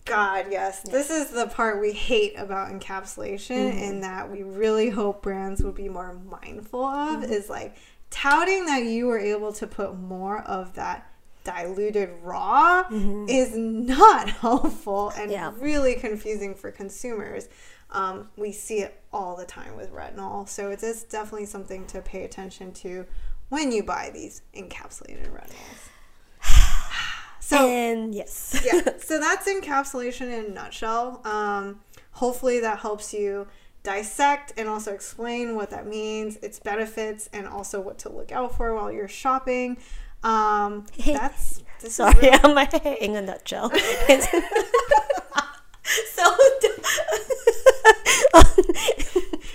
God, yes, this is the part we hate about encapsulation, and that we really hope brands would be more mindful of is like touting that you were able to put more of that diluted raw is not helpful and Yeah. really confusing for consumers. Um, we see it all the time with retinol, so it is definitely something to pay attention to when you buy these encapsulated retinols. So and yes. yeah, so that's encapsulation in a nutshell. Um, hopefully that helps you dissect and also explain what that means, its benefits, and also what to look out for while you're shopping. Um, that's Sorry, really- I'm in a nutshell. So,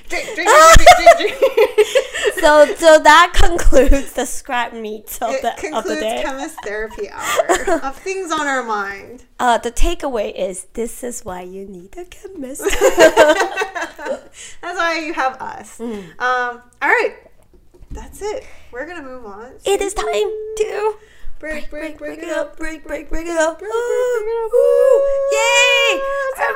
drink, drink, drink, so, so that concludes the scrap meat of It the, of the day. chemist therapy hour of things on our mind. Uh, the takeaway is this is why you need a chemist. That's why you have us. Um, all right. That's it. We're gonna move on. It is time to break, break, break it up, break, break, break it up. break it up. ooh, Yay! All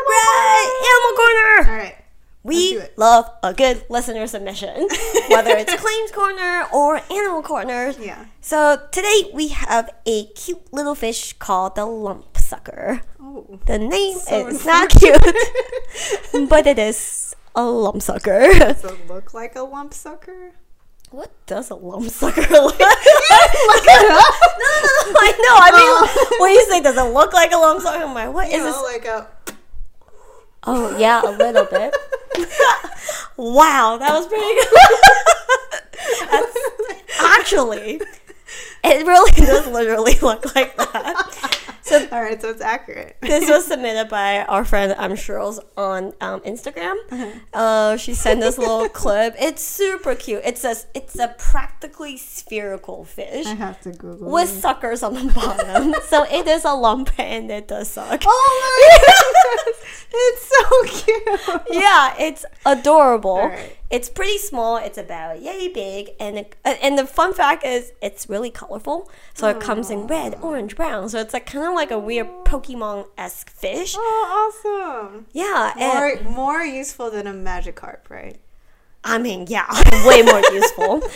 Animal Corner. All right. We love a good listener submission, whether it's Claims Corner or Animal Corner. Yeah. So today we have a cute little fish called the lump sucker. Oh. The name So is not cute, but it is a lump sucker. Does it look like a lump sucker? What does a lump sucker look like? no, no, no, I know. I mean, uh. when you say does it look like a lump sucker, I'm like, what is You this? know, like a. Oh, yeah, a little bit. wow, that was pretty good. That's, actually, it really does literally look like that. So All right, so it's accurate. this was submitted by our friend I'm Shirls on um, Instagram. Uh, she sent us a little clip. It's super cute. It says it's a practically spherical fish I have to Google. with it. suckers on the bottom. so it is a lump and it does suck. Oh my goodness! It's so cute. Yeah, it's adorable. It's pretty small. It's about yay big, and it, uh, and the fun fact is it's really colorful. So it comes in red, orange, brown. So it's like kind of like a weird Pokemon esque fish. Oh, awesome. Yeah, and More, more useful than a Magikarp, right? I mean, yeah, way more useful.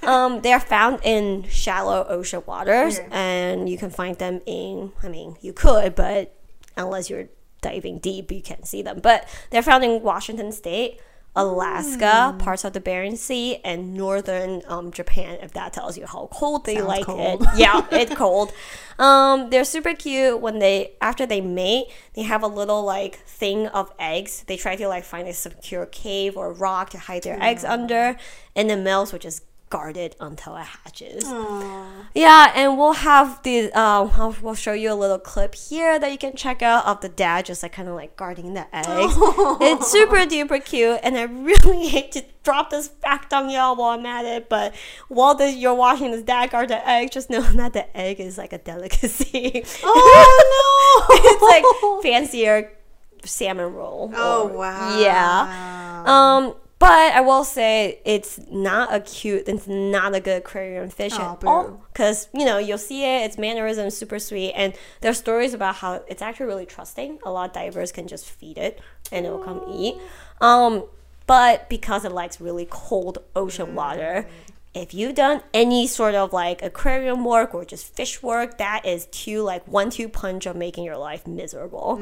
Um, they're found in shallow ocean waters, and you can find them in. I mean, you could, but unless you're diving deep, you can't see them. But they're found in Washington State, Alaska, Hmm. parts of the Bering Sea, and northern um, Japan. If that tells you how cold they Sounds like cold. it, yeah, it's cold. Um, they're super cute when they after they mate. They have a little like thing of eggs. They try to like find a secure cave or rock to hide their eggs under, and the males will just guard it until it hatches. Yeah, and we'll have the um, I'll, we'll show you a little clip here that you can check out of the dad just like kind of like guarding the eggs. It's super duper cute, and I really hate to drop this fact on y'all while I'm at it, but while this, you're watching this dad guard the egg, just know that the egg is like a delicacy. Oh no! it's like fancier salmon roll. Oh or- wow. Yeah. Um, but I will say it's not a cute, it's not a good aquarium fish Oh, at all. Because you know you'll see it, its mannerisms super sweet, and there are stories about how it's actually really trusting. A lot of divers can just feed it and it will come eat. Um, but because it likes really cold ocean water. If you've done any sort of like aquarium work or just fish work, that is two like one two punch of making your life miserable.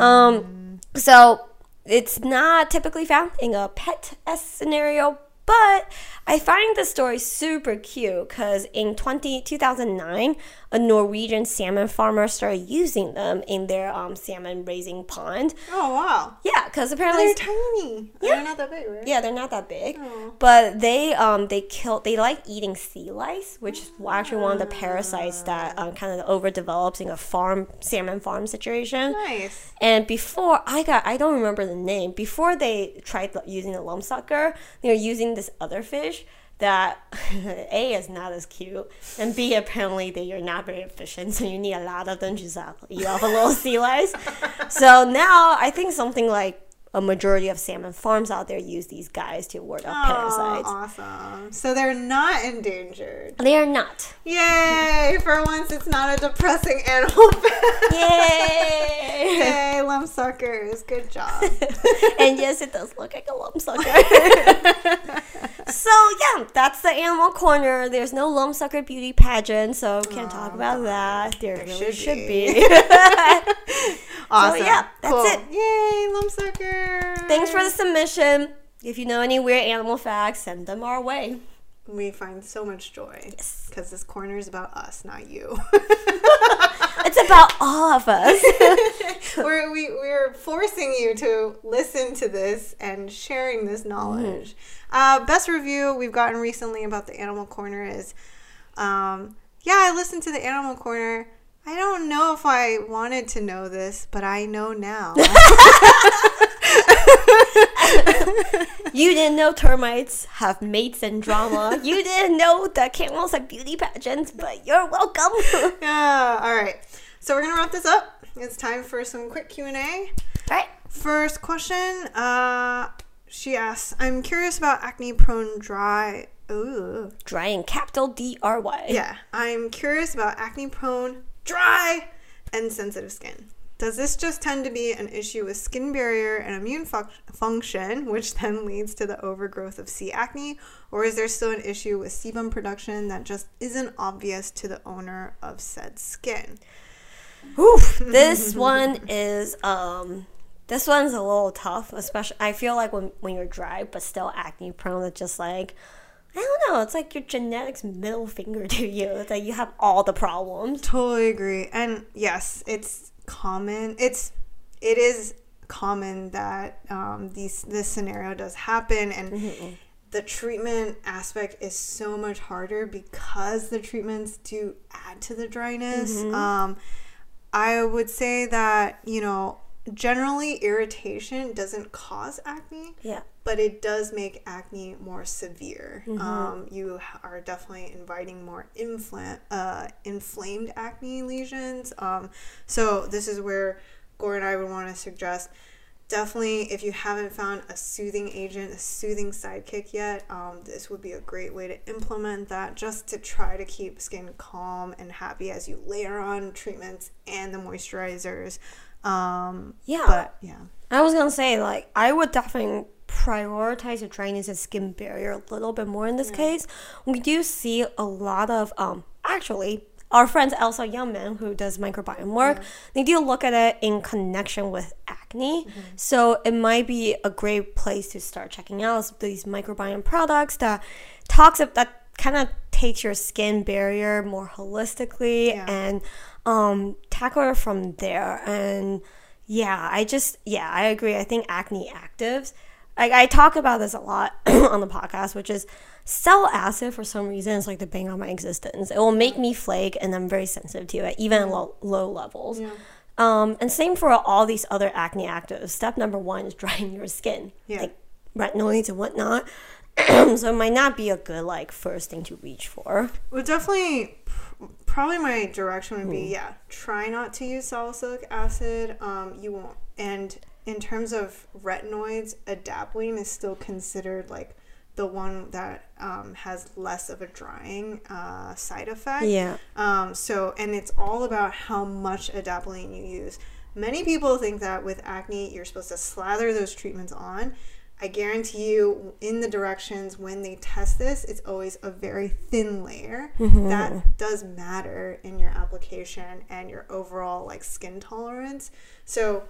Um, so it's not typically found in a pet scenario, but I find the story super cute because in 20, 2009, a Norwegian salmon farmer started using them in their um, salmon raising pond. Oh wow. Yeah, because apparently They're tiny. Yeah. They're not that big, right? yeah, they're not that big, Oh. but they um they kill they like eating sea lice, which is actually one of the parasites that um, kind of overdevelops in a farm salmon farm situation. Nice. And before I got, I don't remember the name. Before they tried using the lump sucker, they were using this other fish that a is not as cute, and b apparently they are not very efficient. So you need a lot of them to eat off a little sea lice. So now I think something like a majority of salmon farms out there use these guys to ward off Oh, parasites. awesome. So they're not endangered. They are not. Yay! For once, it's not a depressing animal. Yay! Yay, lump suckers. Good job. and yes, it does look like a lump sucker. so yeah, that's the animal corner. There's no lump sucker beauty pageant, so can't talk about that. There, There really should should be. be. Awesome. yeah, that's Cool. it. Yay, lump sucker. Thanks for the submission. If you know any weird animal facts, send them our way. We find so much joy. Yes. Because this corner is about us, not you. It's about all of us. we're, we, we're forcing you to listen to this and sharing this knowledge. Uh, best review we've gotten recently about the Animal Corner is um, Yeah, I listened to the Animal Corner. I don't know if I wanted to know this, but I know now. You didn't know termites have mates and drama. You didn't know that camels have beauty pageants, but you're welcome. yeah, all right. So we're going to wrap this up. It's time for some quick Q&A. All right. First question, uh, she asks, I'm curious about acne prone dry Ooh. Dry in capital D R Y. Yeah, I'm curious about acne prone, dry, and sensitive skin. Does this just tend to be an issue with skin barrier and immune func- function, which then leads to the overgrowth of C. acne? Or is there still an issue with sebum production that just isn't obvious to the owner of said skin? Oof, this one is um this one's a little tough, especially I feel like when when you're dry but still acne prone, it's just like I don't know, it's like your genetics middle finger to you. that like you have all the problems. Totally agree. And yes, it's common. It's it is common that um, these this scenario does happen, and the treatment aspect is so much harder because the treatments do add to the dryness. Um, I would say that you know generally irritation doesn't cause acne Yeah. but it does make acne more severe. Um, you are definitely inviting more infla- uh, inflamed acne lesions. Um, so this is where Gore and I would want to suggest definitely if you haven't found a soothing agent, a soothing sidekick yet, um, this would be a great way to implement that just to try to keep skin calm and happy as you layer on treatments and the moisturizers. Um, Yeah. but yeah. I was gonna say, like, I would definitely prioritize the dryness and skin barrier a little bit more in this case. We do see a lot of, um, actually, our friends Elsa Jungman, who does microbiome work, they do look at it in connection with acne. So it might be a great place to start checking out these microbiome products that talks of, that kind of takes your skin barrier more holistically Yeah. and um, tackle it from there. And yeah, I just yeah, I agree. I think acne actives. Like I talk about this a lot on the podcast, which is sal acid for some reason is like the bane on my existence. It will make me flake, and I'm very sensitive to it, even at low, low levels. Um, and same for all these other acne actives. Step number one is drying your skin, Yeah. like retinoids and whatnot. so it might not be a good like first thing to reach for. Well, definitely, probably my direction would be yeah, try not to use salicylic acid. Um, you won't. And in terms of retinoids, adapalene is still considered like the one that um, has less of a drying uh, side effect. Yeah. Um, so, and it's all about how much adapalene you use. Many people think that with acne, you're supposed to slather those treatments on. I guarantee you, in the directions when they test this, it's always a very thin layer. That does matter in your application and your overall like skin tolerance. So,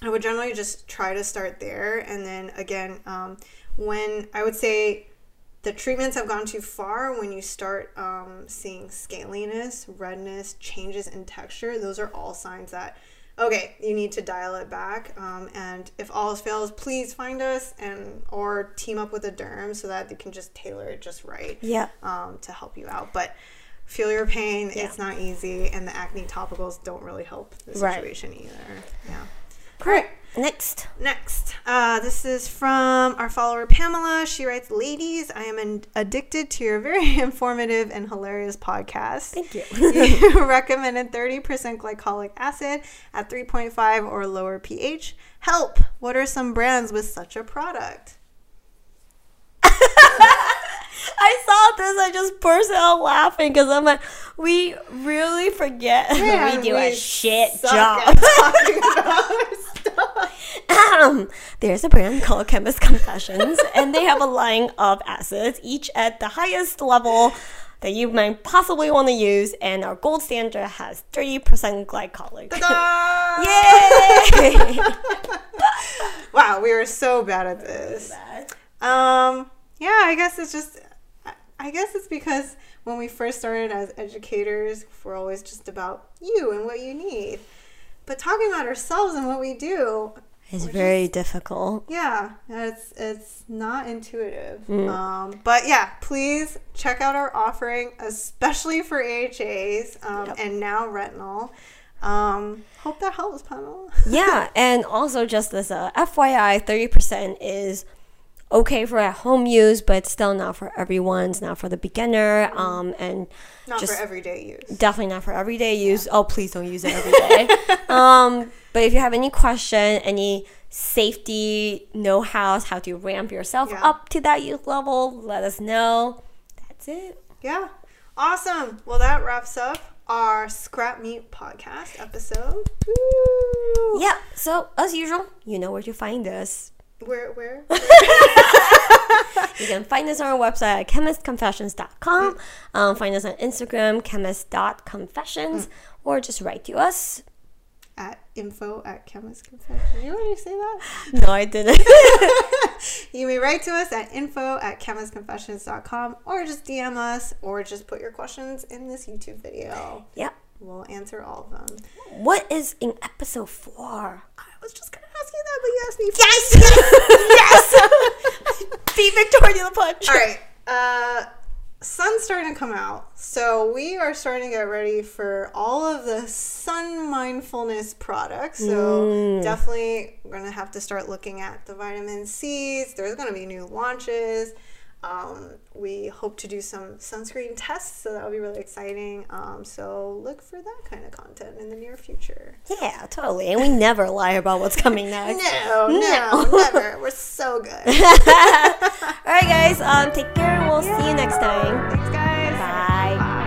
I would generally just try to start there, and then again, um, when I would say the treatments have gone too far when you start um, seeing scaliness, redness, changes in texture. Those are all signs that okay, you need to dial it back. Um, and if all fails, please find us and or team up with a derm so that they can just tailor it just right Yeah. um, to help you out. But feel your pain. It's not easy, and the acne topicals don't really help the Right. situation either. Yeah. Great. Next. Next, uh, this is from our follower Pamela. She writes, "Ladies, I am an- addicted to your very informative and hilarious podcast. Thank you. you recommended 30% glycolic acid at 3.5 or lower pH. Help! What are some brands with such a product? I saw this. I just burst out laughing because I'm like, we really forget that we do a shit job. There's a brand called Chemist Confessions, and they have a line of acids, each at the highest level that you might possibly want to use. And our gold standard has 30% glycolic. Yay! Wow, we are so bad at this. Um, yeah, I guess it's just, I guess it's because when we first started as educators, we're always just about you and what you need. But talking about ourselves and what we do, it's very difficult. yeah, it's it's not intuitive. Um, but yeah, please check out our offering, especially for AHAs um, and now retinol. Um, hope that helps, Pamela. yeah, and also just as a FYI, 30% is okay for at home use, but still not for everyone. It's not for the beginner. Um, and Not just for everyday use. definitely not for everyday use. Oh, please don't use it every day. um, but if you have any question, any safety know-hows, how to ramp yourself Yeah. up to that youth level, let us know. That's it. Yeah. Awesome. Well, that wraps up our Scrap Meat podcast episode. Woo! Yeah. So as usual, you know where to find us. Where, where? You can find us on our website at chemistconfessions.com. Um, find us on Instagram, chemist.confessions, or just write to us. at info at chemist confession. You already say that? No, I didn't. You may write to us at info at chemistconfessions.com or just DM us or just put your questions in this YouTube video. Yep. We'll answer all of them. What is in episode four? I was just going to ask you that, but you asked me first. Yes! yes! Be Victoria the Punch. All right. Uh, sun's starting to come out, so we are starting to get ready for all of the sun mindfulness products. So definitely, we're gonna have to start looking at the vitamin C's. There's gonna be new launches. Um, we hope to do some sunscreen tests, so that'll be really exciting. Um, so look for that kind of content in the near future. Yeah, totally. And we never lie about what's coming next. No, no, never. We're so good. All right, guys. Um, take care. We'll see you next time. Thanks, guys.